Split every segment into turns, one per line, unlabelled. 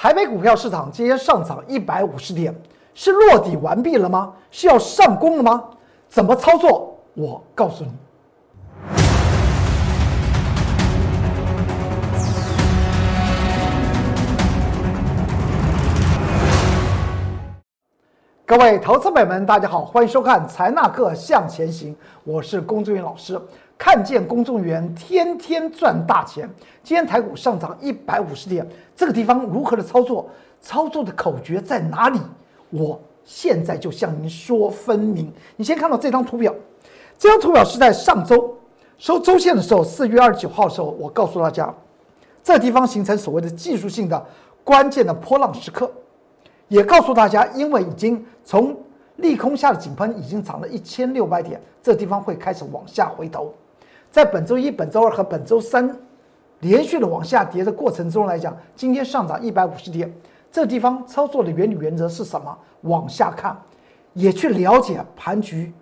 台北股票市场今天上涨一百五十点，是落底完毕了吗？是要上攻了吗？怎么操作？我告诉你。各位投资朋友们，大家好，欢迎收看《财纳课向前行》，我是龚志云老师。看见公众员天天赚大钱，今天台股上涨一百五十点，这个地方如何的操作？操作的口诀在哪里？我现在就向您说分明。你先看到这张图表，这张图表是在上周收周线的时候，四月二十九号的时候，我告诉大家，这地方形成所谓的技术性的关键的波浪时刻。也告诉大家，因为已经从利空下的井喷已经涨了一千六百点，这地方会开始往下回头。在本周一、本周二和本周三连续的往下跌的过程中来讲，今天上涨一百五十点，这地方操作的原理原则是什么？往下看，也去了解盘局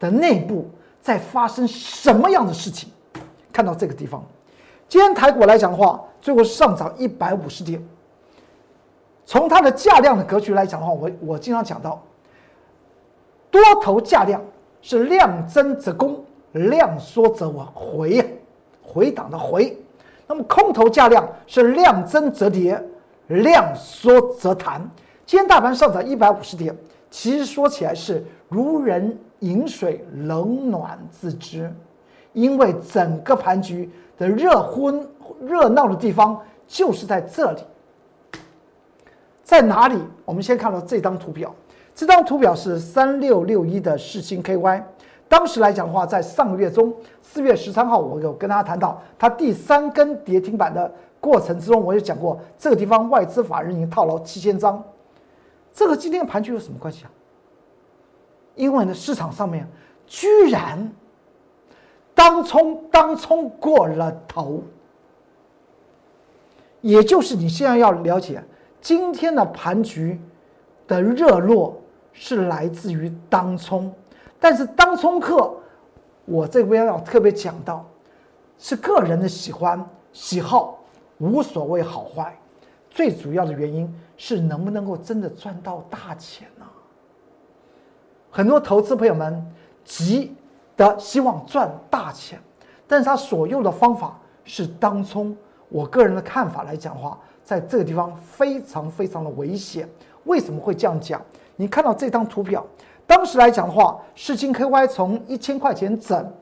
的内部在发生什么样的事情。看到这个地方，今天台股来讲的话，最后上涨一百五十点。从它的价量的格局来讲的话，我我经常讲到，多头价量是量增则攻，量缩则往回，回档的回；那么空头价量是量增则跌，量缩则弹。今天大盘上涨一百五十点，其实说起来是如人饮水，冷暖自知，因为整个盘局的热昏热闹的地方就是在这里。在哪里？我们先看到这张图表，这张图表是三六六一的世星 KY。当时来讲的话，在上个月中，四月十三号，我有跟大家谈到它第三根跌停板的过程之中，我有讲过这个地方外资法人已经套牢七千张。这个今天盘局有什么关系啊？因为呢，市场上面居然当冲当冲过了头，也就是你现在要了解。今天的盘局的热络是来自于当冲，但是当冲客，我这边要特别讲到，是个人的喜欢喜好，无所谓好坏，最主要的原因是能不能够真的赚到大钱呢？很多投资朋友们急的希望赚大钱，但是他所用的方法是当冲。我个人的看法来讲的话。在这个地方非常非常的危险，为什么会这样讲？你看到这张图表，当时来讲的话，世金 KY 从一千块钱整，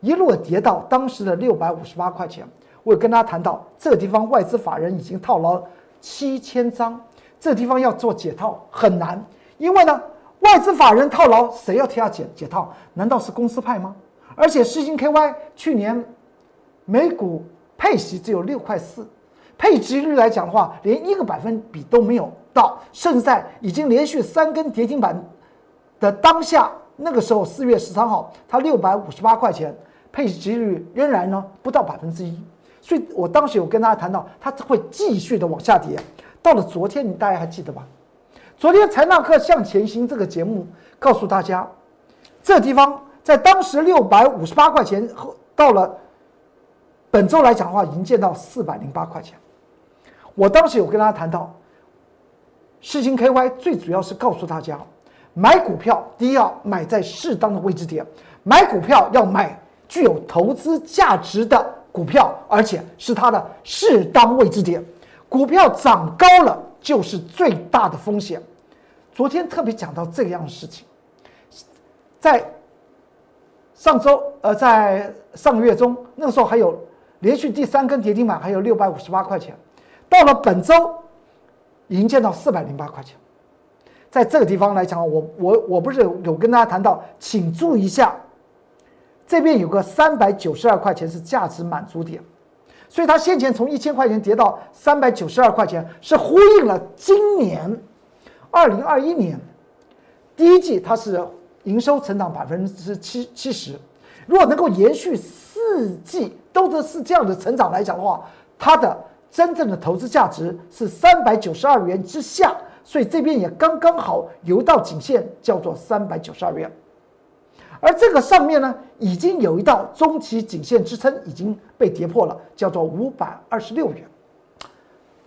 一路跌到当时的六百五十八块钱。我有跟大家谈到，这地方外资法人已经套牢七千张，这地方要做解套很难，因为呢，外资法人套牢，谁要替他解解套？难道是公司派吗？而且世金 KY 去年每股配息只有六块四。配置率来讲的话，连一个百分比都没有到，甚至在已经连续三根跌停板的当下，那个时候四月十三号，它六百五十八块钱，配置率仍然呢不到百分之一，所以我当时有跟大家谈到，它会继续的往下跌。到了昨天，你大家还记得吧？昨天财纳克向前行这个节目告诉大家，这地方在当时六百五十八块钱后，到了本周来讲的话，已经见到四百零八块钱。我当时有跟大家谈到，世金 KY 最主要是告诉大家，买股票第一要买在适当的位置点，买股票要买具有投资价值的股票，而且是它的适当位置点。股票涨高了就是最大的风险。昨天特别讲到这样的事情，在上周呃，在上个月中那个时候还有连续第三根跌停板，还有六百五十八块钱。到了本周，已经见到四百零八块钱，在这个地方来讲，我我我不是有跟大家谈到，请注意一下，这边有个三百九十二块钱是价值满足点，所以它先前从一千块钱跌到三百九十二块钱，是呼应了今年二零二一年第一季它是营收成长百分之七七十，如果能够延续四季都是是这样的成长来讲的话，它的。真正的投资价值是三百九十二元之下，所以这边也刚刚好游到颈线，叫做三百九十二元。而这个上面呢，已经有一道中期颈线支撑已经被跌破了，叫做五百二十六元。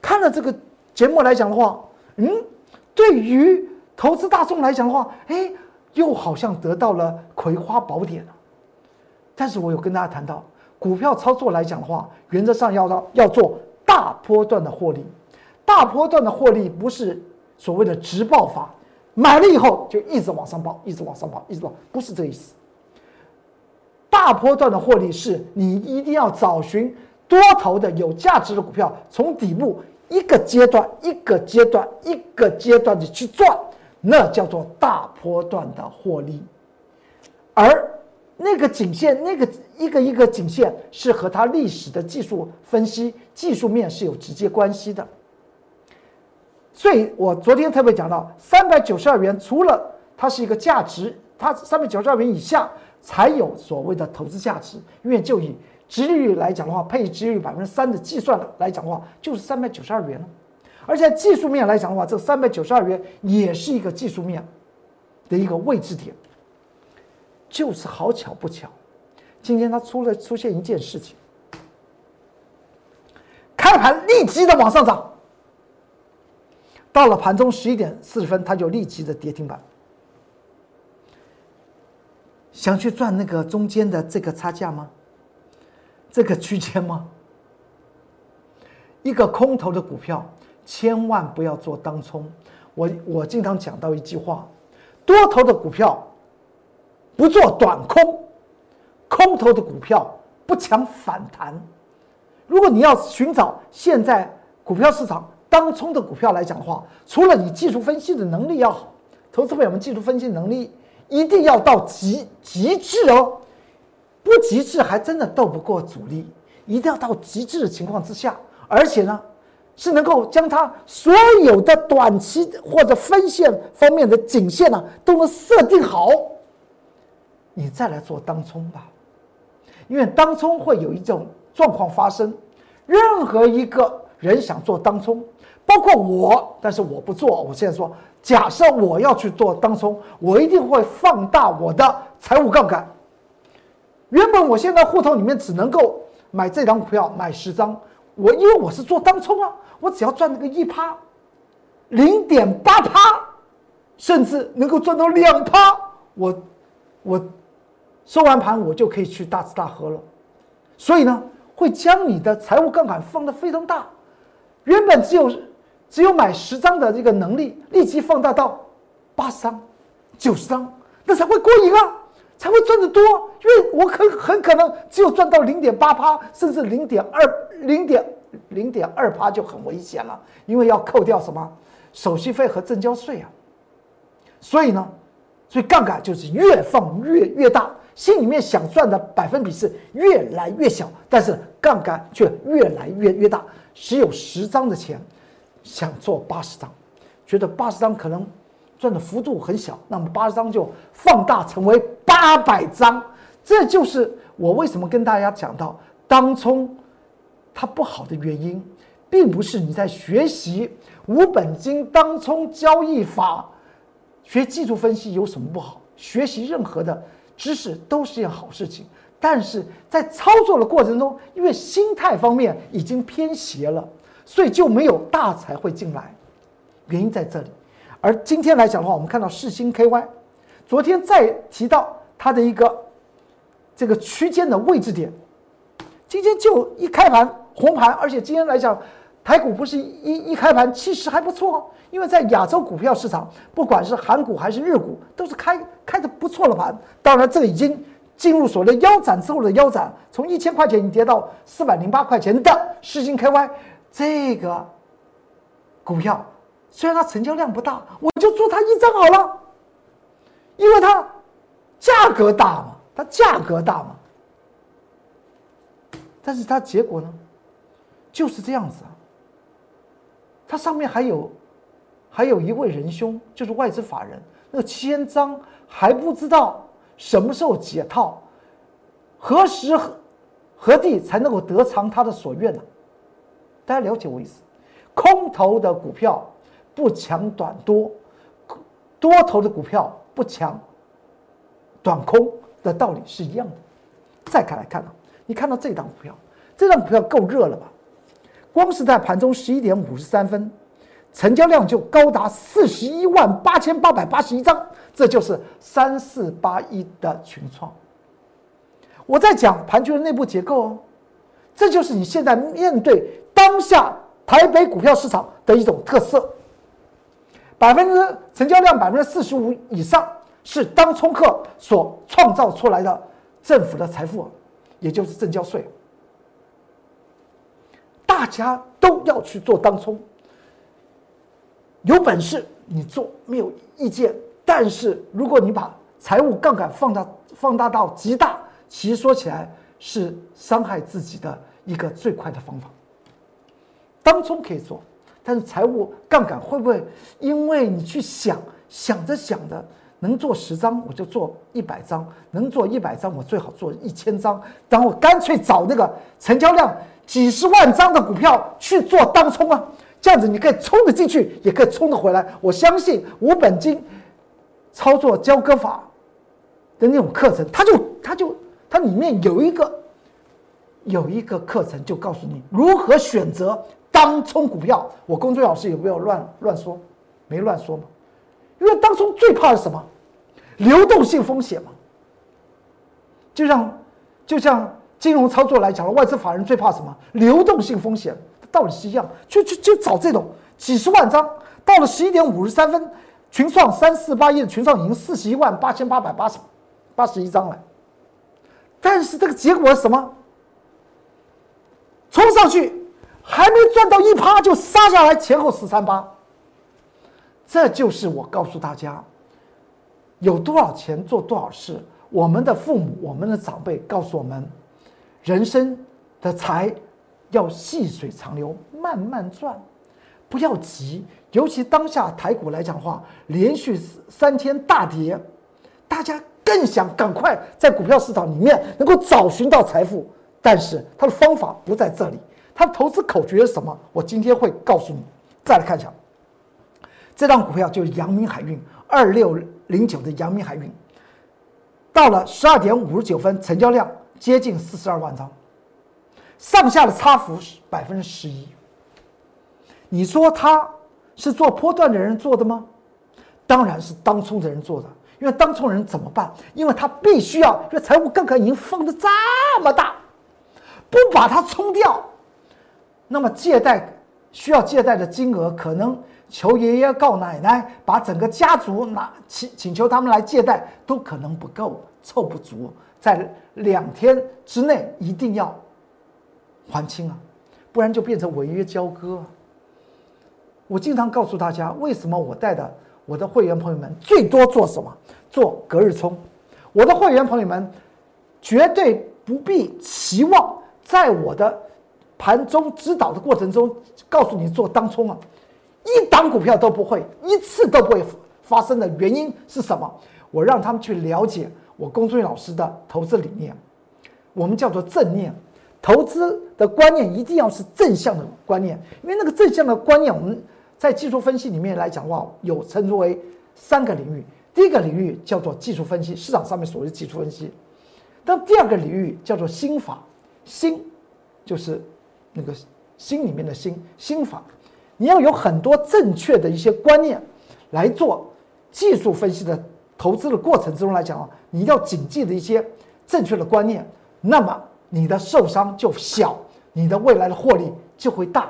看了这个节目来讲的话，嗯，对于投资大众来讲的话，哎，又好像得到了葵花宝典了。但是我有跟大家谈到，股票操作来讲的话，原则上要到要做大波段的获利，大波段的获利不是所谓的直爆法，买了以后就一直往上报，一直往上报，一直报，不是这意思。大波段的获利是你一定要找寻多头的有价值的股票，从底部一个阶段一个阶段一个阶段的去赚，那叫做大波段的获利。而那个颈线，那个一个一个颈线是和它历史的技术分析、技术面是有直接关系的。所以我昨天特别讲到，三百九十二元除了它是一个价值，它三百九十二元以下。才有所谓的投资价值，因为就以殖利率来讲的话，配殖利率百分之三的计算来讲的话，就是三百九十二元了。而且技术面来讲的话，这三百九十二元也是一个技术面的一个位置点。就是好巧不巧，今天它出了出现一件事情，开盘立即的往上涨，到了盘中十一点四十分，它就立即的跌停板。想去赚那个中间的这个差价吗？这个区间吗？一个空头的股票，千万不要做当冲。我我经常讲到一句话：多头的股票不做短空，空头的股票不抢反弹。如果你要寻找现在股票市场当冲的股票来讲的话，除了你技术分析的能力要好，投资朋友们技术分析能力。一定要到极极致哦，不极致还真的斗不过主力。一定要到极致的情况之下，而且呢，是能够将它所有的短期或者分线方面的颈线呢，都能设定好，你再来做当冲吧。因为当冲会有一种状况发生，任何一个人想做当冲，包括我，但是我不做。我现在说。假设我要去做当冲，我一定会放大我的财务杠杆。原本我现在户头里面只能够买这张股票买十张，我因为我是做当冲啊，我只要赚那个一趴，零点八趴，甚至能够赚到两趴，我我收完盘我就可以去大吃大喝了。所以呢，会将你的财务杠杆放得非常大。原本只有。只有买十张的这个能力，立即放大到八十张、九十张，那才会过瘾啊，才会赚得多。因为我很很可能只有赚到零点八趴，甚至零点二、零点零点二趴就很危险了，因为要扣掉什么手续费和证交税啊。所以呢，所以杠杆就是越放越越大，心里面想赚的百分比是越来越小，但是杠杆却越来越越大，只有十张的钱。想做八十张，觉得八十张可能赚的幅度很小，那么八十张就放大成为八百张。这就是我为什么跟大家讲到当冲它不好的原因，并不是你在学习无本金当冲交易法、学技术分析有什么不好？学习任何的知识都是件好事情，但是在操作的过程中，因为心态方面已经偏斜了。所以就没有大财会进来，原因在这里。而今天来讲的话，我们看到世星 KY，昨天再提到它的一个这个区间的位置点，今天就一开盘红盘，而且今天来讲，台股不是一一开盘其实还不错，因为在亚洲股票市场，不管是韩股还是日股，都是开开的不错的盘。当然，这已经进入所谓的腰斩之后的腰斩，从一千块钱已经跌到四百零八块钱的世星 KY。这个股票虽然它成交量不大，我就做它一张好了，因为它价格大嘛，它价格大嘛。但是它结果呢，就是这样子啊。它上面还有还有一位仁兄，就是外资法人，那个千张还不知道什么时候解套，何时何何地才能够得偿他的所愿呢？大家了解我意思，空头的股票不抢短多，多头的股票不抢短空的道理是一样的。再看来看啊，你看到这档股票，这档股票够热了吧？光是在盘中十一点五十三分，成交量就高达四十一万八千八百八十一张，这就是三四八一的群创。我在讲盘局的内部结构哦，这就是你现在面对当下台北股票市场的一种特色。百分之成交量百分之四十五以上是当冲客所创造出来的政府的财富，也就是证交税。大家都要去做当冲，有本事你做没有意见，但是如果你把财务杠杆放大放大到极大。其实说起来是伤害自己的一个最快的方法。当冲可以做，但是财务杠杆会不会因为你去想想着想着能做十张我就做一百张，能做一百张我最好做一千张，然后干脆找那个成交量几十万张的股票去做当冲啊？这样子你可以冲得进去，也可以冲得回来。我相信无本金操作交割法的那种课程，它就它就。它里面有一个有一个课程，就告诉你如何选择当冲股票。我工作老师有没有乱乱说？没乱说嘛。因为当冲最怕是什么？流动性风险嘛。就像就像金融操作来讲外资法人最怕什么？流动性风险，道理是一样。就就就找这种几十万张，到了十一点五十三分，群创三四八亿的群创已经四十一万八千八百八十八十一张了。但是这个结果是什么？冲上去还没赚到一趴就杀下来，前后十三八。这就是我告诉大家，有多少钱做多少事。我们的父母、我们的长辈告诉我们，人生的财要细水长流，慢慢赚，不要急。尤其当下台股来讲话，连续三天大跌，大家。更想赶快在股票市场里面能够找寻到财富，但是它的方法不在这里。他的投资口诀是什么？我今天会告诉你。再来看一下，这张股票就是阳明海运二六零九的阳明海运，到了十二点五十九分，成交量接近四十二万张，上下的差幅是百分之十一。你说他是做波段的人做的吗？当然是当冲的人做的。因为当冲人怎么办？因为他必须要，因为财务杠杆已经放的这么大，不把它冲掉，那么借贷需要借贷的金额，可能求爷爷告奶奶，把整个家族拿请请求他们来借贷，都可能不够，凑不足，在两天之内一定要还清啊，不然就变成违约交割。我经常告诉大家，为什么我带的。我的会员朋友们最多做什么？做隔日冲。我的会员朋友们绝对不必期望在我的盘中指导的过程中告诉你做当冲啊，一档股票都不会，一次都不会发生的原因是什么？我让他们去了解我龚俊老师的投资理念，我们叫做正念投资的观念，一定要是正向的观念，因为那个正向的观念，我们。在技术分析里面来讲的话，有称之为三个领域。第一个领域叫做技术分析，市场上面所谓的技术分析。那第二个领域叫做心法，心就是那个心里面的心，心法。你要有很多正确的一些观念来做技术分析的投资的过程之中来讲啊，你要谨记的一些正确的观念，那么你的受伤就小，你的未来的获利就会大。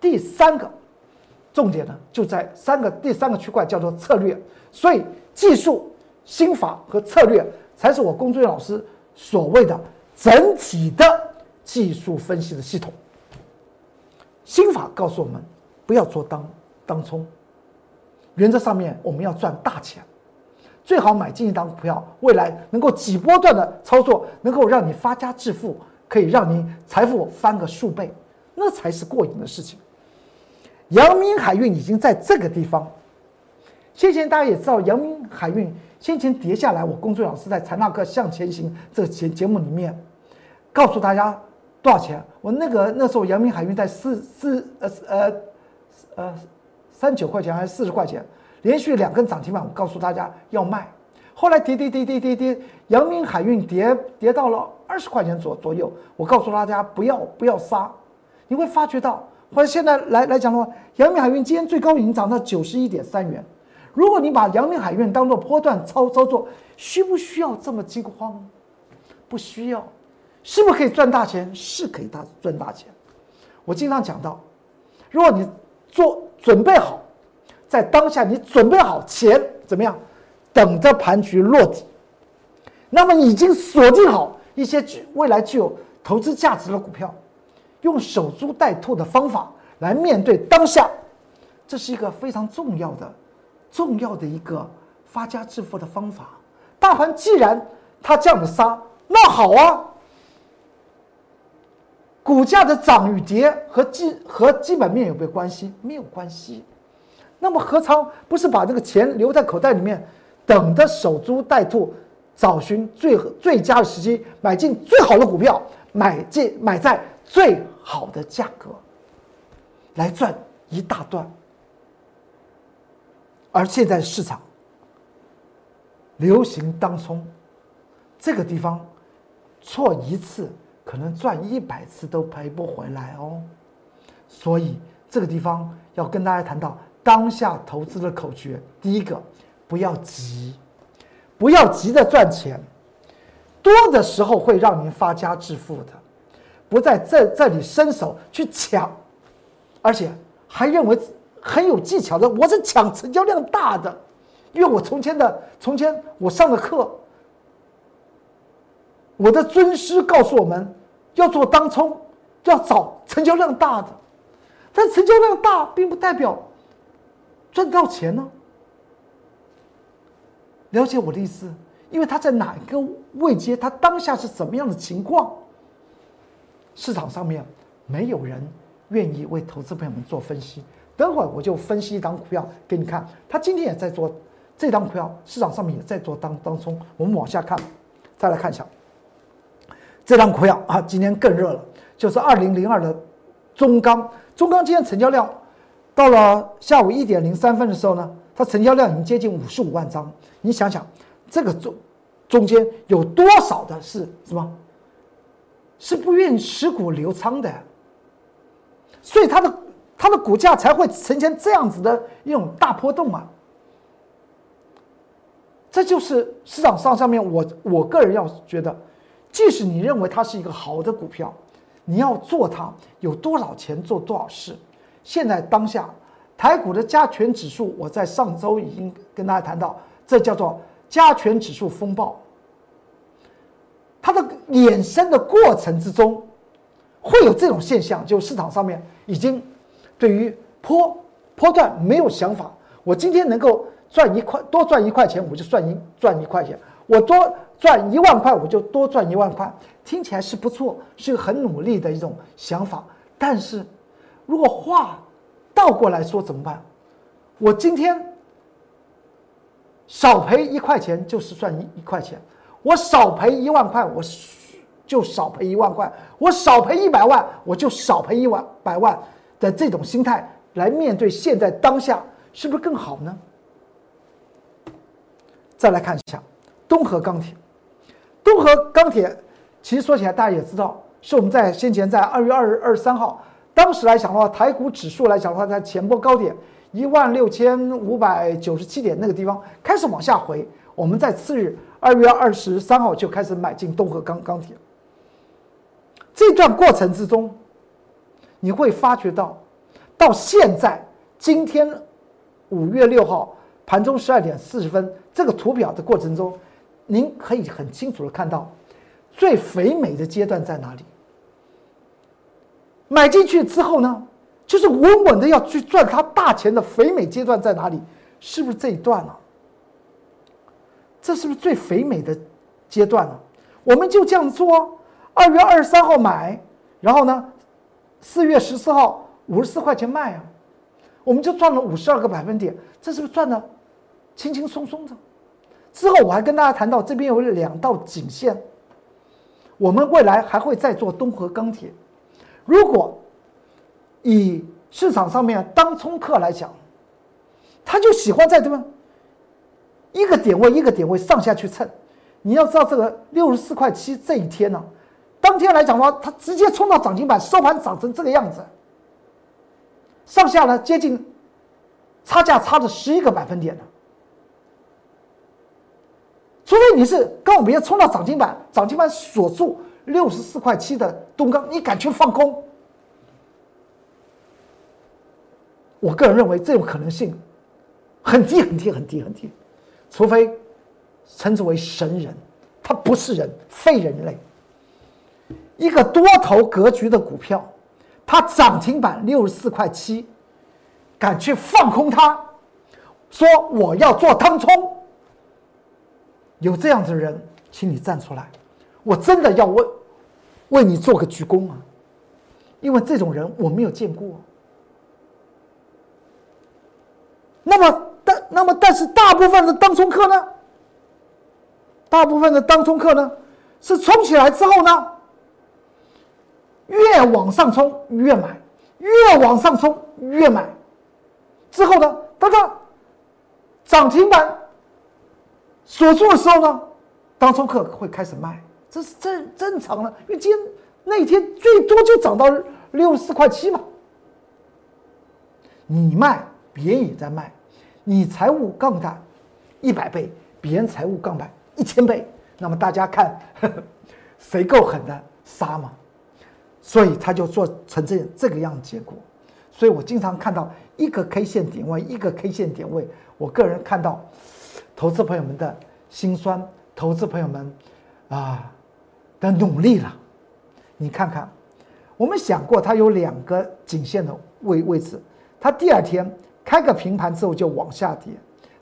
第三个。重点呢就在三个第三个区块叫做策略，所以技术、心法和策略才是我龚俊老师所谓的整体的技术分析的系统。心法告诉我们不要做当当冲，原则上面我们要赚大钱，最好买进一档股票，未来能够几波段的操作，能够让你发家致富，可以让你财富翻个数倍，那才是过瘾的事情。阳明海运已经在这个地方，先前大家也知道，阳明海运先前跌下来，我工作老师在《财纳克向前行》这节节目里面告诉大家多少钱。我那个那时候阳明海运在四四呃呃呃三九块钱还是四十块钱，连续两根涨停板，我告诉大家要卖。后来跌跌跌跌跌跌，阳明海运跌跌到了二十块钱左左右，我告诉大家不要不要杀，你会发觉到。或者现在来来讲的话，阳明海运今天最高已经涨到九十一点三元。如果你把阳明海运当做波段操操作，需不需要这么惊慌？不需要。是不是可以赚大钱？是可以大赚大钱。我经常讲到，如果你做准备好，在当下你准备好钱怎么样？等着盘局落地，那么已经锁定好一些具未来具有投资价值的股票，用守株待兔的方法来面对当下，这是一个非常重要的、重要的一个发家致富的方法。大盘既然它这样的杀，那好啊，股价的涨与跌和基和基本面有没有关系？没有关系。那么何尝不是把这个钱留在口袋里面？等着守株待兔，找寻最最佳的时机买进最好的股票，买进买在最好的价格，来赚一大段。而现在市场流行当冲，这个地方错一次可能赚一百次都赔不回来哦。所以这个地方要跟大家谈到当下投资的口诀，第一个。不要急，不要急着赚钱，多的时候会让您发家致富的，不在这这里伸手去抢，而且还认为很有技巧的，我是抢成交量大的，因为我从前的从前我上的课，我的尊师告诉我们要做当冲，要找成交量大的，但成交量大并不代表赚到钱呢。了解我的意思，因为他在哪一个位阶，他当下是怎么样的情况？市场上面没有人愿意为投资朋友们做分析。等会儿我就分析一张股票给你看，他今天也在做这张股票，市场上面也在做当当中。我们往下看，再来看一下这张股票啊，今天更热了，就是二零零二的中钢。中钢今天成交量到了下午一点零三分的时候呢，它成交量已经接近五十五万张。你想想，这个中中间有多少的是什么？是不愿意持股留仓的，所以它的它的股价才会呈现这样子的一种大波动啊。这就是市场上上面我我个人要觉得，即使你认为它是一个好的股票，你要做它有多少钱做多少事。现在当下台股的加权指数，我在上周已经跟大家谈到。这叫做加权指数风暴，它的衍生的过程之中，会有这种现象，就市场上面已经对于波波段没有想法。我今天能够赚一块多赚一块钱，我就算一赚一块钱；我多赚一万块，我就多赚一万块。听起来是不错，是个很努力的一种想法。但是如果话倒过来说怎么办？我今天。少赔一块钱就是赚一一块钱，我少赔一万块，我就少赔一万块；我少赔一百万，我就少赔一万百万的这种心态来面对现在当下，是不是更好呢？再来看一下东河钢铁，东河钢铁其实说起来大家也知道，是我们在先前在二月二二十三号，当时来讲的话，台股指数来讲的话，在前波高点。一万六千五百九十七点那个地方开始往下回，我们在次日二月二十三号就开始买进东河钢钢铁。这段过程之中，你会发觉到，到现在今天五月六号盘中十二点四十分这个图表的过程中，您可以很清楚的看到，最肥美的阶段在哪里？买进去之后呢？就是稳稳的要去赚他大钱的肥美阶段在哪里？是不是这一段呢？这是不是最肥美的阶段呢？我们就这样做：二月二十三号买，然后呢，四月十四号五十四块钱卖啊，我们就赚了五十二个百分点。这是不是赚的轻轻松松的？之后我还跟大家谈到，这边有两道颈线，我们未来还会再做东河钢铁。如果以市场上面当冲客来讲，他就喜欢在这么一个点位一个点位上下去蹭。你要知道，这个六十四块七这一天呢，当天来讲的话，它直接冲到涨停板，收盘涨成这个样子。上下呢接近差价差了十一个百分点呢。除非你是跟我们一样冲到涨停板，涨停板锁住六十四块七的东钢，你敢去放空？我个人认为这种可能性很低很低很低很低，除非称之为神人，他不是人，非人类。一个多头格局的股票，它涨停板六十四块七，敢去放空它，说我要做当冲，有这样子的人，请你站出来，我真的要为为你做个鞠躬啊！因为这种人我没有见过。那么，但那么，但是大部分的当冲客呢？大部分的当冲客呢，是冲起来之后呢？越往上冲越买，越往上冲越买，之后呢，当它涨停板锁住的时候呢，当冲客会开始卖，这是正正常的，因为今天那天最多就涨到六十四块七嘛。你卖，别人也在卖，你财务杠杆一百倍，别人财务杠杆一千倍，那么大家看 谁够狠的杀嘛。所以他就做成这这个样结果，所以我经常看到一个 K 线点位，一个 K 线点位，我个人看到投资朋友们的辛酸，投资朋友们啊的努力了。你看看，我们想过它有两个颈线的位位置，它第二天开个平盘之后就往下跌，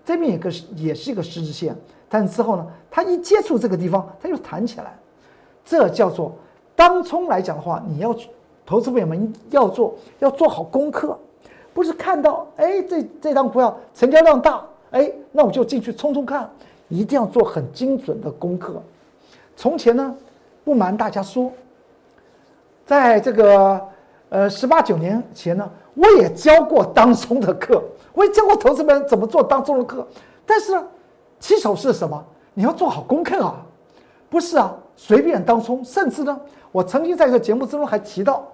这边也个也是一个十字线，但是之后呢，它一接触这个地方，它就弹起来，这叫做。当冲来讲的话，你要投资朋友们要做要做好功课，不是看到哎这这张股票成交量大，哎那我就进去冲冲看，一定要做很精准的功课。从前呢，不瞒大家说，在这个呃十八九年前呢，我也教过当冲的课，我也教过投资们怎么做当冲的课。但是呢，起手是什么？你要做好功课啊，不是啊，随便当冲，甚至呢。我曾经在一个节目之中还提到，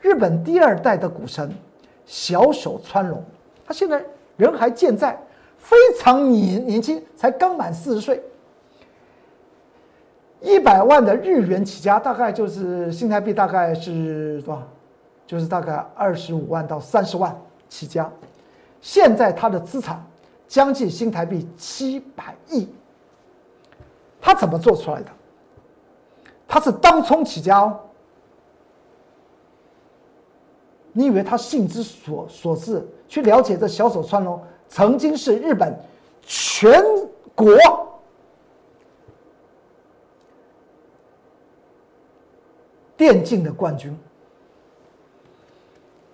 日本第二代的股神小手川龙，他现在人还健在，非常年年轻，才刚满四十岁，一百万的日元起家，大概就是新台币大概是多少？就是大概二十五万到三十万起家，现在他的资产将近新台币七百亿，他怎么做出来的？他是当冲起家哦，你以为他性之所所至？去了解这小手川龙曾经是日本全国电竞的冠军，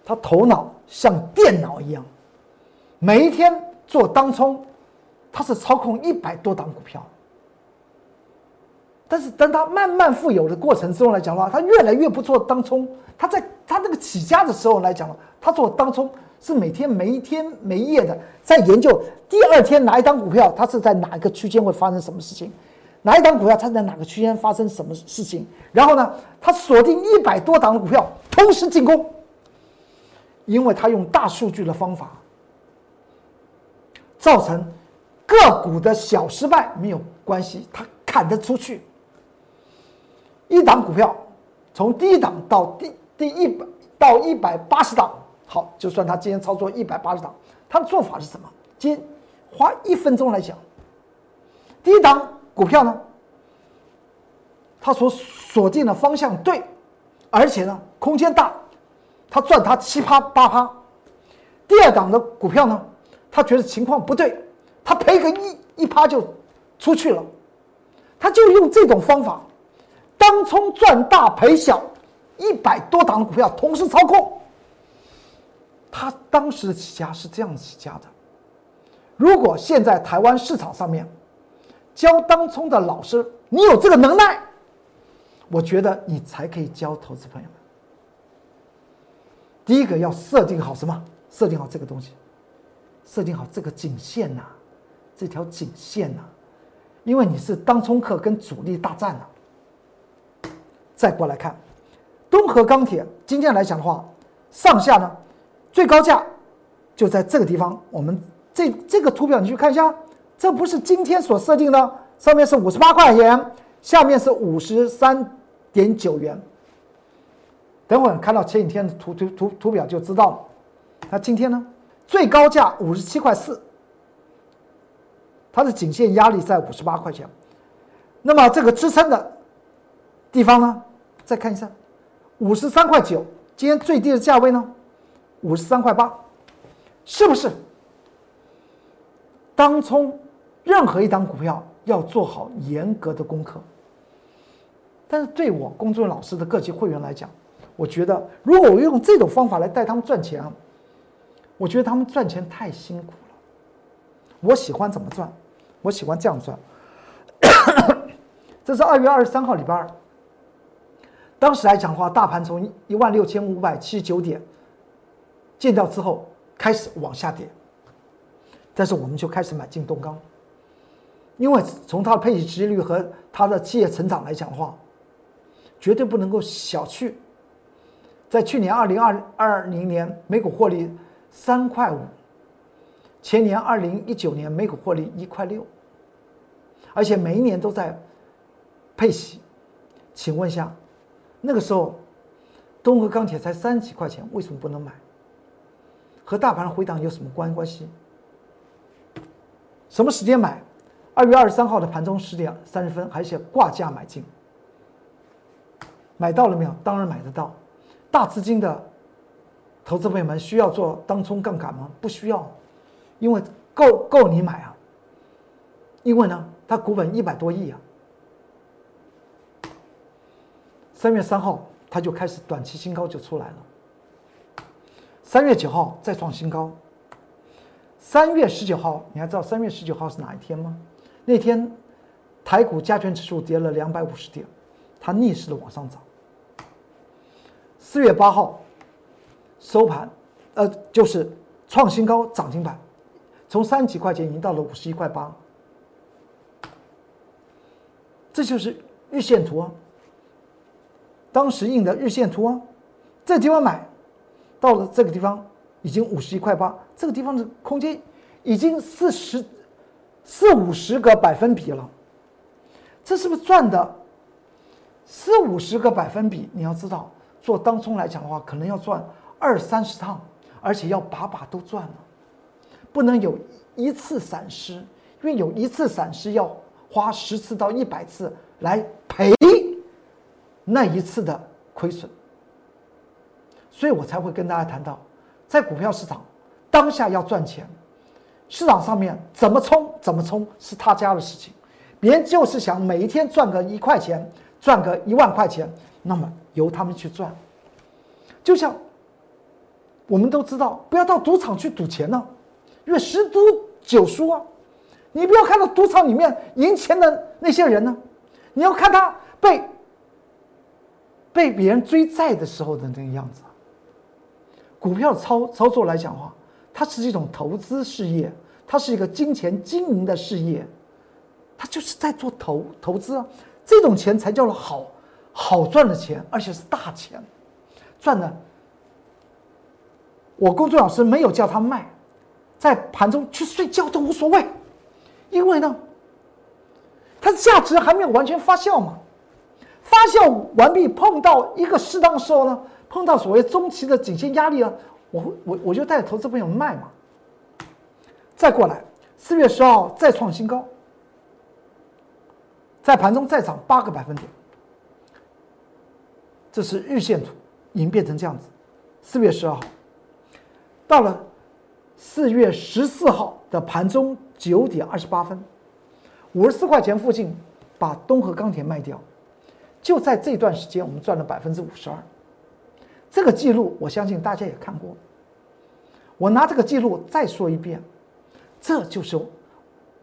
他头脑像电脑一样，每一天做当冲，他是操控一百多档股票。但是当他慢慢富有的过程之中来讲的话，他越来越不做当冲。他在他那个起家的时候来讲，他做当冲是每天没一天没夜的在研究第二天哪一档股票，它是在哪一个区间会发生什么事情，哪一档股票它在哪个区间发生什么事情。然后呢，他锁定一百多档的股票同时进攻，因为他用大数据的方法，造成个股的小失败没有关系，他砍得出去。一档股票从第一档到第第一百到一百八十档，好，就算他今天操作一百八十档，他的做法是什么？今花一分钟来讲，第一档股票呢，他所锁定的方向对，而且呢空间大，他赚他七趴八趴。第二档的股票呢，他觉得情况不对，他赔个一一趴就出去了，他就用这种方法。当冲赚大赔小，一百多档的股票同时操控。他当时的起家是这样起家的。如果现在台湾市场上面教当冲的老师，你有这个能耐，我觉得你才可以教投资朋友们。第一个要设定好什么？设定好这个东西，设定好这个颈线呐，这条颈线呐，因为你是当冲客跟主力大战呐。再过来看，东河钢铁今天来讲的话，上下呢最高价就在这个地方。我们这这个图表你去看一下，这不是今天所设定的，上面是五十八块钱，下面是五十三点九元。等会看到前几天的图图图图表就知道了。那今天呢，最高价五十七块四，它的颈线压力在五十八块钱。那么这个支撑的地方呢，再看一下，五十三块九，今天最低的价位呢，五十三块八，是不是？当冲任何一档股票要做好严格的功课。但是对我公众老师的各级会员来讲，我觉得如果我用这种方法来带他们赚钱，我觉得他们赚钱太辛苦了。我喜欢怎么赚？我喜欢这样赚。这是二月二十三号礼拜二，当时来讲的话，大盘从一万六千五百七十九点见掉之后开始往下跌，但是我们就开始买进东钢，因为从它的配息值率和它的企业成长来讲的话，绝对不能够小觑。在去年二零二二零年每股获利三块五，前年二零一九年每股获利一块六，而且每一年都在。配息，请问一下，那个时候，东和钢铁才三十几块钱，为什么不能买？和大盘回档有什么关关系？什么时间买？二月二十三号的盘中十点三十分，还是挂价买进？买到了没有？当然买得到。大资金的投资朋友们需要做当冲杠杆吗？不需要，因为够够你买啊。因为呢，它股本一百多亿啊。三月三号，它就开始短期新高就出来了。三月九号再创新高。三月十九号，你还知道三月十九号是哪一天吗？那天台股加权指数跌了两百五十点，它逆势的往上涨。四月八号收盘，呃，就是创新高涨停板，从三十几块钱已经到了五十一块八。这就是日线图啊。当时印的日线图啊，这地方买，到了这个地方已经五十一块八，这个地方的空间已经四十四五十个百分比了，这是不是赚的四五十个百分比？你要知道，做当冲来讲的话，可能要赚二三十趟，而且要把把都赚了，不能有一次闪失，因为有一次闪失要花十次到一百次来赔。那一次的亏损，所以我才会跟大家谈到，在股票市场当下要赚钱，市场上面怎么冲怎么冲是他家的事情，别人就是想每一天赚个一块钱，赚个一万块钱，那么由他们去赚。就像我们都知道，不要到赌场去赌钱呢，因为十赌九输啊。你不要看到赌场里面赢钱的那些人呢，你要看他被。被别人追债的时候的那个样子，股票操操作来讲的话，它是一种投资事业，它是一个金钱经营的事业，它就是在做投投资啊，这种钱才叫做好好赚的钱，而且是大钱，赚的。我工作老师没有叫他卖，在盘中去睡觉都无所谓，因为呢，它的价值还没有完全发酵嘛。发酵完毕，碰到一个适当的时候呢，碰到所谓中期的颈线压力啊，我我我就带投资朋友卖嘛。再过来，四月十号再创新高，在盘中再涨八个百分点，这是日线图，已经变成这样子。四月十二号，到了四月十四号的盘中九点二十八分，五十四块钱附近，把东河钢铁卖掉。就在这段时间，我们赚了百分之五十二，这个记录我相信大家也看过。我拿这个记录再说一遍，这就是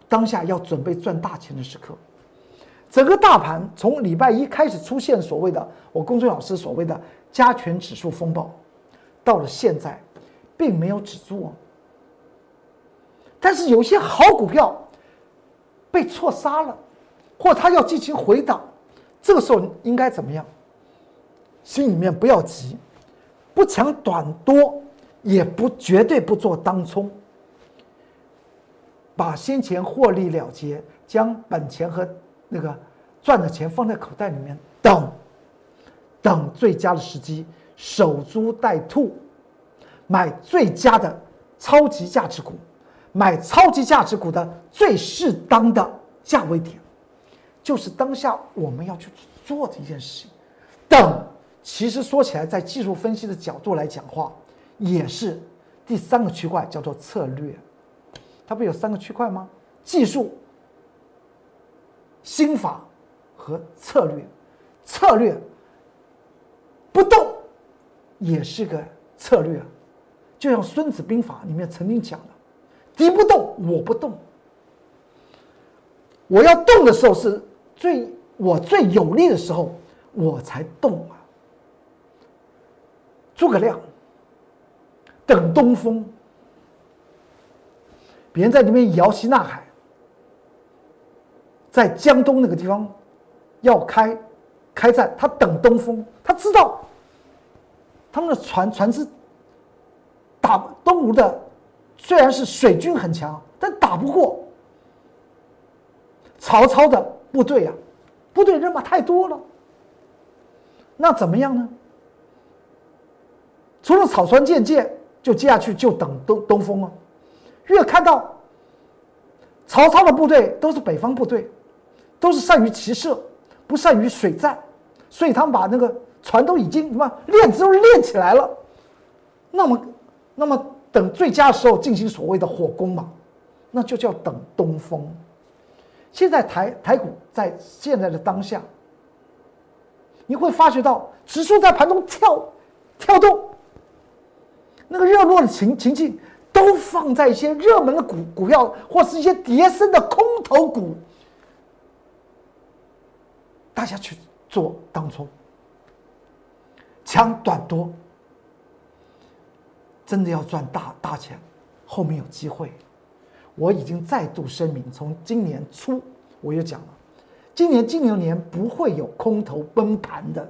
当下要准备赚大钱的时刻。整个大盘从礼拜一开始出现所谓的我公孙老师所谓的加权指数风暴，到了现在并没有止住，但是有些好股票被错杀了，或它要进行回档。这个时候应该怎么样？心里面不要急，不抢短多，也不绝对不做当冲，把先前获利了结，将本钱和那个赚的钱放在口袋里面，等，等最佳的时机，守株待兔，买最佳的超级价值股，买超级价值股的最适当的价位点，就是当下我们要去做的一件事情。等，其实说起来，在技术分析的角度来讲话，也是第三个区块，叫做策略。它不有三个区块吗？技术、心法和策略。策略不动也是个策略，就像《孙子兵法》里面曾经讲的：“敌不动，我不动。”我要动的时候是最我最有利的时候。我才动啊！诸葛亮等东风，别人在那边摇旗呐喊，在江东那个地方要开开战，他等东风，他知道他们的船船只打东吴的，虽然是水军很强，但打不过曹操的部队啊，部队人马太多了。那怎么样呢？除了草船借箭，就接下去就等东东风啊。越看到曹操的部队都是北方部队，都是善于骑射，不善于水战，所以他们把那个船都已经什么练都练起来了。那么，那么等最佳时候进行所谓的火攻嘛，那就叫等东风。现在台台股在现在的当下。你会发觉到指数在盘中跳跳动，那个热络的情情境都放在一些热门的股股票，或是一些跌升的空头股，大家去做当冲，抢短多，真的要赚大大钱，后面有机会。我已经再度声明，从今年初我就讲了。今年金牛年不会有空头崩盘的，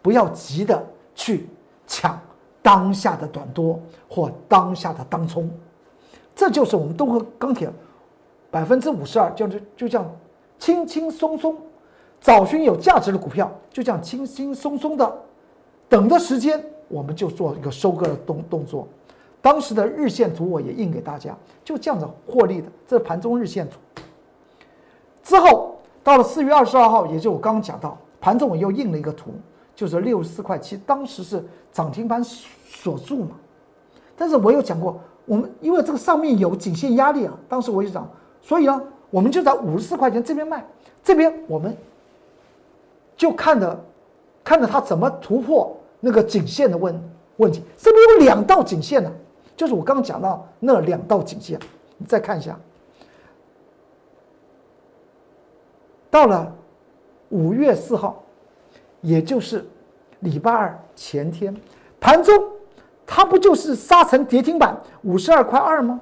不要急的去抢当下的短多或当下的当冲，这就是我们东和钢铁百分之五十二，就是就这样轻轻松松找寻有价值的股票，就这样轻轻松松的等的时间，我们就做一个收割的动动作。当时的日线图我也印给大家，就这样子获利的，这是盘中日线图之后。到了四月二十二号，也就我刚刚讲到，盘中我又印了一个图，就是六十四块七，当时是涨停板锁住嘛。但是我有讲过，我们因为这个上面有颈线压力啊，当时我就讲，所以呢，我们就在五十四块钱这边卖，这边我们就看着看着它怎么突破那个颈线的问问题。这边有两道颈线呢，就是我刚刚讲到那两道颈线，你再看一下。到了五月四号，也就是礼拜二前天，盘中它不就是杀成跌停板五十二块二吗？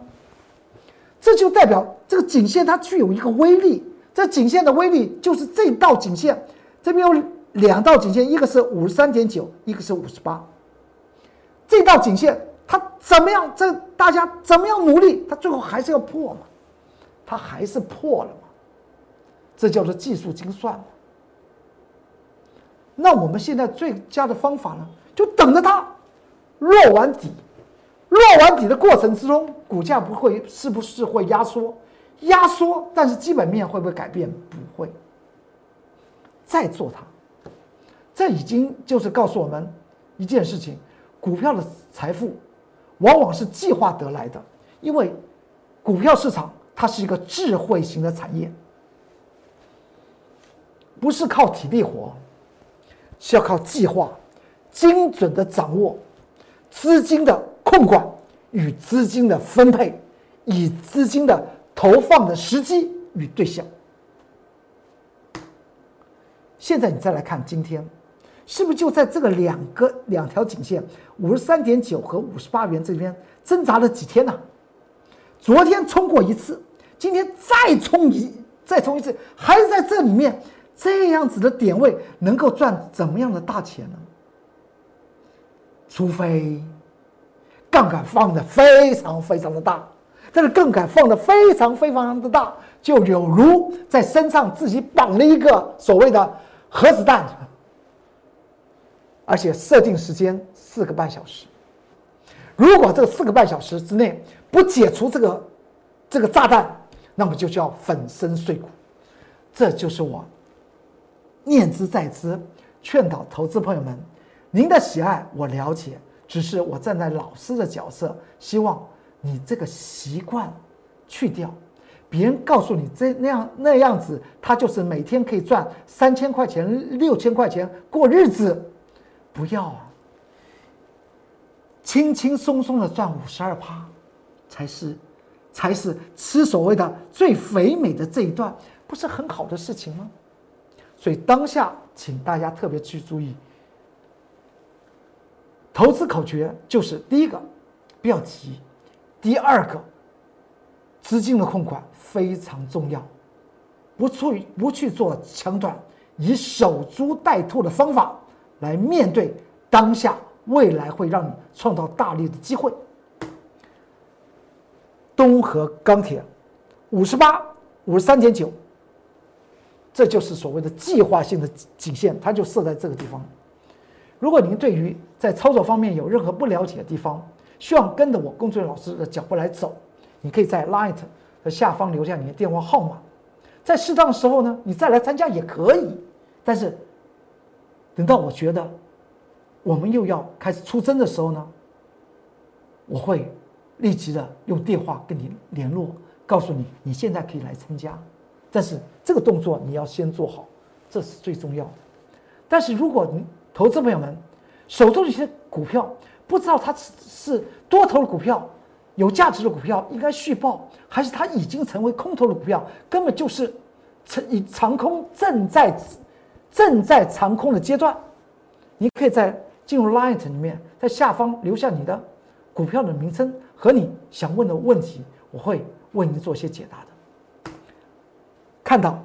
这就代表这个颈线它具有一个威力。这颈线的威力就是这道颈线，这边有两道颈线，一个是五十三点九，一个是五十八。这道颈线它怎么样？这大家怎么样努力，它最后还是要破嘛？它还是破了嘛。这叫做技术精算。那我们现在最佳的方法呢，就等着它落完底，落完底的过程之中，股价不会是不是会压缩？压缩，但是基本面会不会改变？不会。再做它，这已经就是告诉我们一件事情：股票的财富往往是计划得来的，因为股票市场它是一个智慧型的产业。不是靠体力活，是要靠计划、精准的掌握资金的控管与资金的分配，以资金的投放的时机与对象。现在你再来看今天，是不是就在这个两个两条颈线五十三点九和五十八元这边挣扎了几天呢？昨天冲过一次，今天再冲一再冲一次，还是在这里面。这样子的点位能够赚怎么样的大钱呢？除非杠杆放的非常非常的大，这个杠杆放的非常非常的大，就有如在身上自己绑了一个所谓的核子弹，而且设定时间四个半小时。如果这四个半小时之内不解除这个这个炸弹，那么就叫粉身碎骨。这就是我念之在之，劝导投资朋友们，您的喜爱我了解。只是我站在老师的角色，希望你这个习惯去掉。别人告诉你这那样那样子，他就是每天可以赚三千块钱、六千块钱过日子，不要啊！轻轻松松的赚五十二趴，才是才是吃所谓的最肥美的这一段，不是很好的事情吗？所以当下，请大家特别去注意。投资口诀就是第一个，不要急；第二个，资金的控管非常重要，不去不去做抢短，以守株待兔的方法来面对当下未来会让你创造大利的机会。东河钢铁五十八五十三点九，这就是所谓的计划性的颈线，它就设在这个地方。如果您对于在操作方面有任何不了解的地方，希望跟着我工作人员老师的脚步来走，你可以在 Light 的下方留下你的电话号码，在适当的时候呢，你再来参加也可以。但是等到我觉得我们又要开始出征的时候呢，我会立即的用电话跟你联络，告诉你你现在可以来参加。但是这个动作你要先做好，这是最重要的。但是如果你投资朋友们，手中的一些股票，不知道它是是多头的股票，有价值的股票应该续报，还是它已经成为空头的股票，根本就是长以长空正在正在长空的阶段。你可以在进入 Light 里面，在下方留下你的股票的名称和你想问的问题，我会为你做一些解答的。看到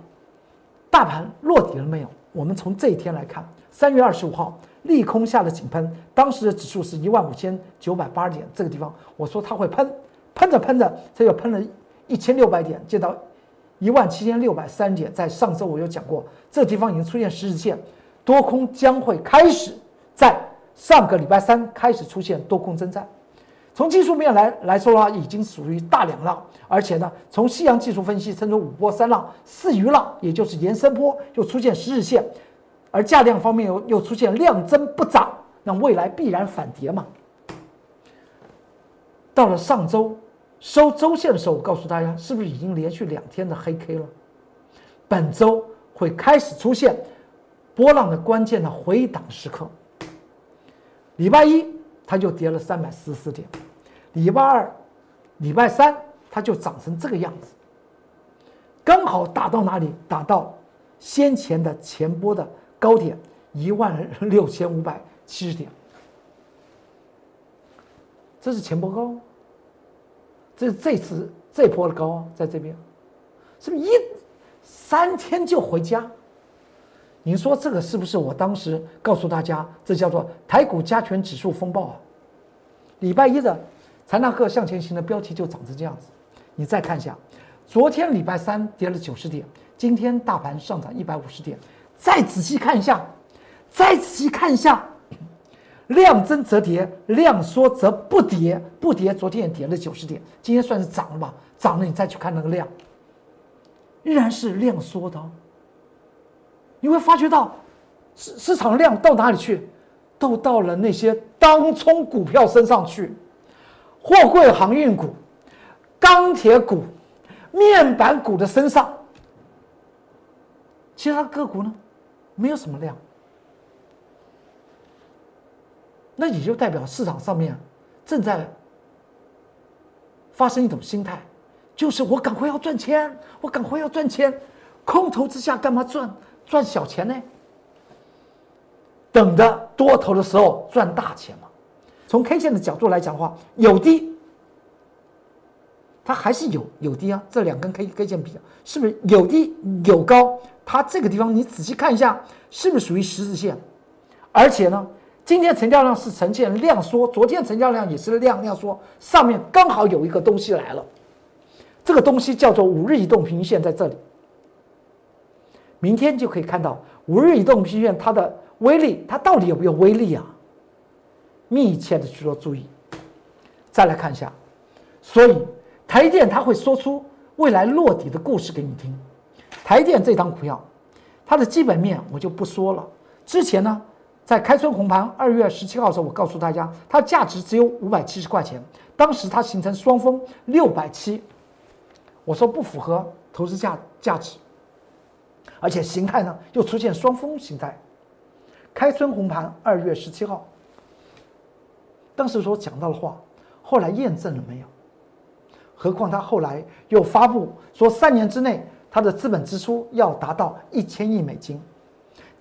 大盘落底了没有？我们从这一天来看。三月二十五号，利空下的井喷，当时的指数是一万五千九百八十点，这个地方我说它会喷，喷着喷着，它又喷了一千六百点，见到一万七千六百三十点。在上周我有讲过，这地方已经出现十日线，多空将会开始在上个礼拜三开始出现多空征战。从技术面来来说的话，已经属于大两浪，而且呢，从西洋技术分析称作五波三浪、四鱼浪，也就是延伸波又出现十日线。而价量方面又又出现量增不涨，那未来必然反跌嘛。到了上周收周线的时候，我告诉大家，是不是已经连续两天的黑 K 了？本周会开始出现波浪的关键的回档时刻。礼拜一它就跌了三百四十四点，礼拜二、礼拜三它就涨成这个样子，刚好打到哪里？打到先前的前波的。高点一万六千五百七十点，这是前波高，这这次这波的高，在这边，是不是一三天就回家？你说这个是不是我当时告诉大家，这叫做台股加权指数风暴啊？礼拜一的财纳克向前行的标题就长成这样子。你再看一下，昨天礼拜三跌了九十点，今天大盘上涨一百五十点。再仔细看一下，再仔细看一下，量增则跌，量缩则不跌。不跌，昨天也跌了九十点，今天算是涨了吧？涨了，你再去看那个量，依然是量缩的。哦你会发觉到市市场量到哪里去？都到了那些当冲股票身上去，货柜航运股、钢铁股、面板股的身上。其他个股呢？没有什么量，那也就代表市场上面正在发生一种心态，就是我赶快要赚钱，我赶快要赚钱，空头之下干嘛赚赚小钱呢？等着多头的时候赚大钱嘛。从 K 线的角度来讲的话，有低，它还是有有低啊。这两根 K K 线比较，是不是有低有高？它这个地方你仔细看一下，是不是属于十字线？而且呢，今天成交量是呈现量缩，昨天成交量也是量量缩，上面刚好有一个东西来了，这个东西叫做五日移动平均线在这里。明天就可以看到五日移动平均线它的威力，它到底有没有威力啊？密切的去做注意。再来看一下，所以台电它会说出未来落底的故事给你听。台电这张股票，它的基本面我就不说了。之前呢，在开春红盘二月十七号的时候，我告诉大家，它价值只有五百七十块钱，当时它形成双峰六百七，我说不符合投资价价值。而且形态呢又出现双峰形态，开春红盘二月十七号，当时所讲到的话，后来验证了没有？何况他后来又发布说三年之内他的资本支出要达到一千亿美金，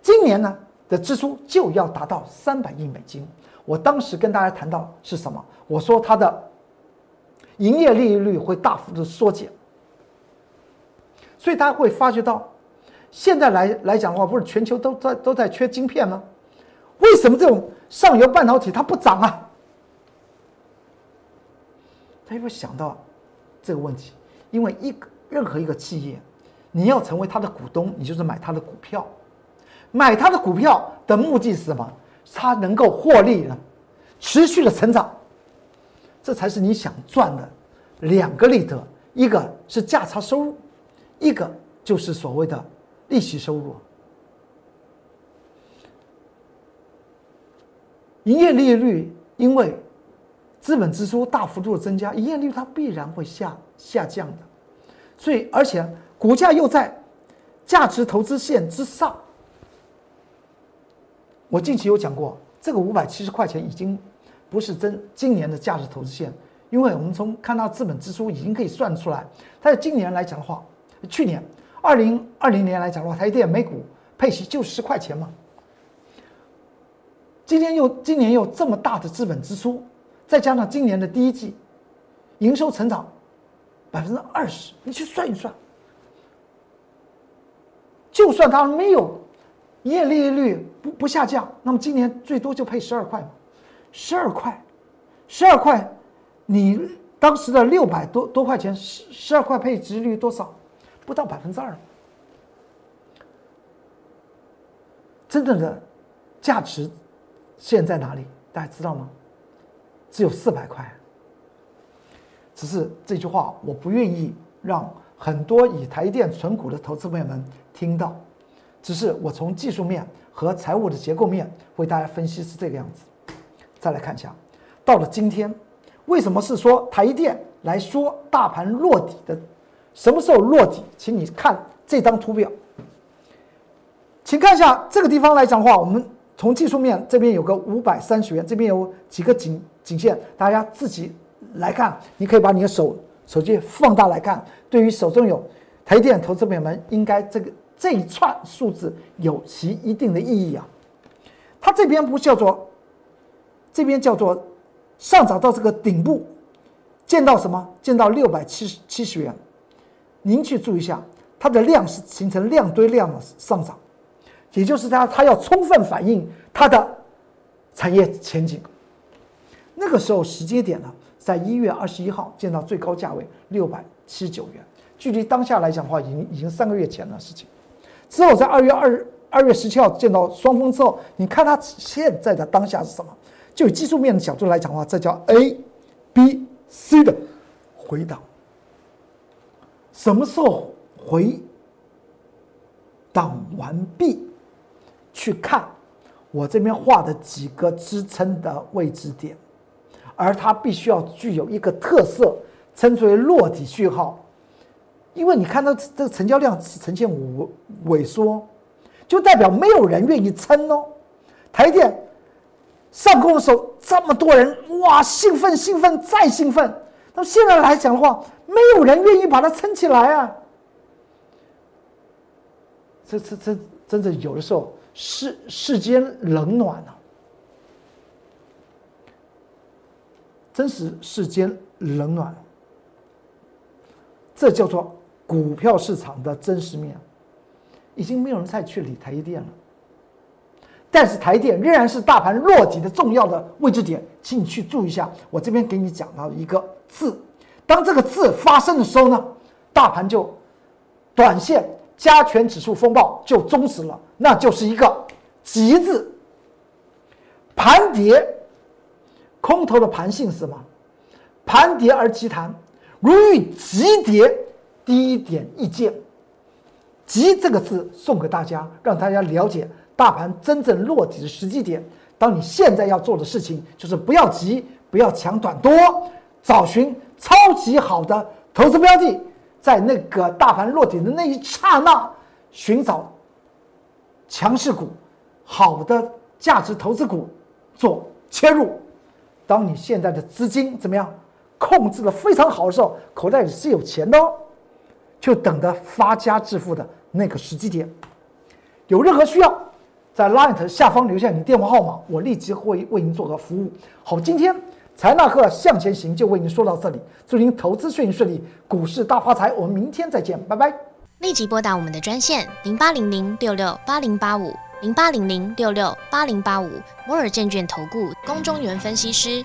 今年呢的支出就要达到三百亿美金。我当时跟大家谈到是什么？我说他的营业利率会大幅度缩减，所以他会发觉到。现在来来讲的话，不是全球都在都在缺晶片吗？为什么这种上游半导体它不涨啊？他有没有想到这个问题？因为一个任何一个企业，你要成为他的股东，你就是买他的股票。买他的股票的目的是什么？他能够获利了，持续的成长，这才是你想赚的两个利得。一个是价差收入，一个就是所谓的。利息收入，营业利率因为资本支出大幅度的增加，营业利率它必然会下下降的，所以而且股价又在价值投资线之上。我近期有讲过，这个五百七十块钱已经不是真今年的价值投资线，因为我们从看到资本支出已经可以算出来，它在今年来讲的话，去年。二零二零年来讲的话，台电每股配息就十块钱嘛。今天又今年又这么大的资本支出，再加上今年的第一季营收成长百分之二十，你去算一算，就算它没有业利率不不下降，那么今年最多就配十二块嘛，十二块，十二块，你当时的六百多多块钱，十十二块配值率多少？不到百分之二，真正的价值现在哪里？大家知道吗？只有四百块。只是这句话，我不愿意让很多以台电存股的投资朋友们听到。只是我从技术面和财务的结构面为大家分析是这个样子。再来看一下，到了今天，为什么是说台电来说大盘落底的？什么时候落底？请你看这张图表，请看一下这个地方来讲的话，我们从技术面这边有个五百三十元，这边有几个颈颈线，大家自己来看。你可以把你的手手机放大来看。对于手中有台电投资朋友们，应该这个这一串数字有其一定的意义啊。它这边不叫做，这边叫做上涨到这个顶部，见到什么？见到六百七十七十元。您去注意一下，它的量是形成量堆量的上涨，也就是它它要充分反映它的产业前景。那个时候时间点呢，在一月二十一号见到最高价位六百七十九元，距离当下来讲的话，已经已经三个月前的事情。之后在二月二二月十七号见到双峰之后，你看它现在的当下是什么？就技术面的角度来讲的话，这叫 A、B、C 的回档。什么时候回档完毕？去看我这边画的几个支撑的位置点，而它必须要具有一个特色，称之为落底讯号。因为你看到这个成交量是呈现萎萎缩，就代表没有人愿意撑哦。台电上攻的时候，这么多人哇，兴奋兴奋再兴奋。那现在来讲的话，没有人愿意把它撑起来啊！这、这、这，真的有的时候世世间冷暖啊，真实世间冷暖，这叫做股票市场的真实面。已经没有人再去理台积电了。但是台电仍然是大盘落底的重要的位置点，请你去注意一下。我这边给你讲到一个字，当这个字发生的时候呢，大盘就短线加权指数风暴就终止了，那就是一个极字。盘跌，空头的盘性是什么？盘跌而急弹，如遇急跌，低点意见。急这个字送给大家，让大家了解。大盘真正落底的时机点，当你现在要做的事情就是不要急，不要抢短多，找寻超级好的投资标的，在那个大盘落底的那一刹那，寻找强势股、好的价值投资股做切入。当你现在的资金怎么样控制的非常好的时候，口袋里是有钱的哦，就等着发家致富的那个时机点。有任何需要？在 Light 下方留下你电话号码，我立即会为您做个服务。好，今天财纳克向前行就为您说到这里，祝您投资顺利顺利，股市大发财。我们明天再见，拜拜。
立即拨打我们的专线零八零零六六八零八五零八零零六六八零八五摩尔证券投顾龚中原分析师。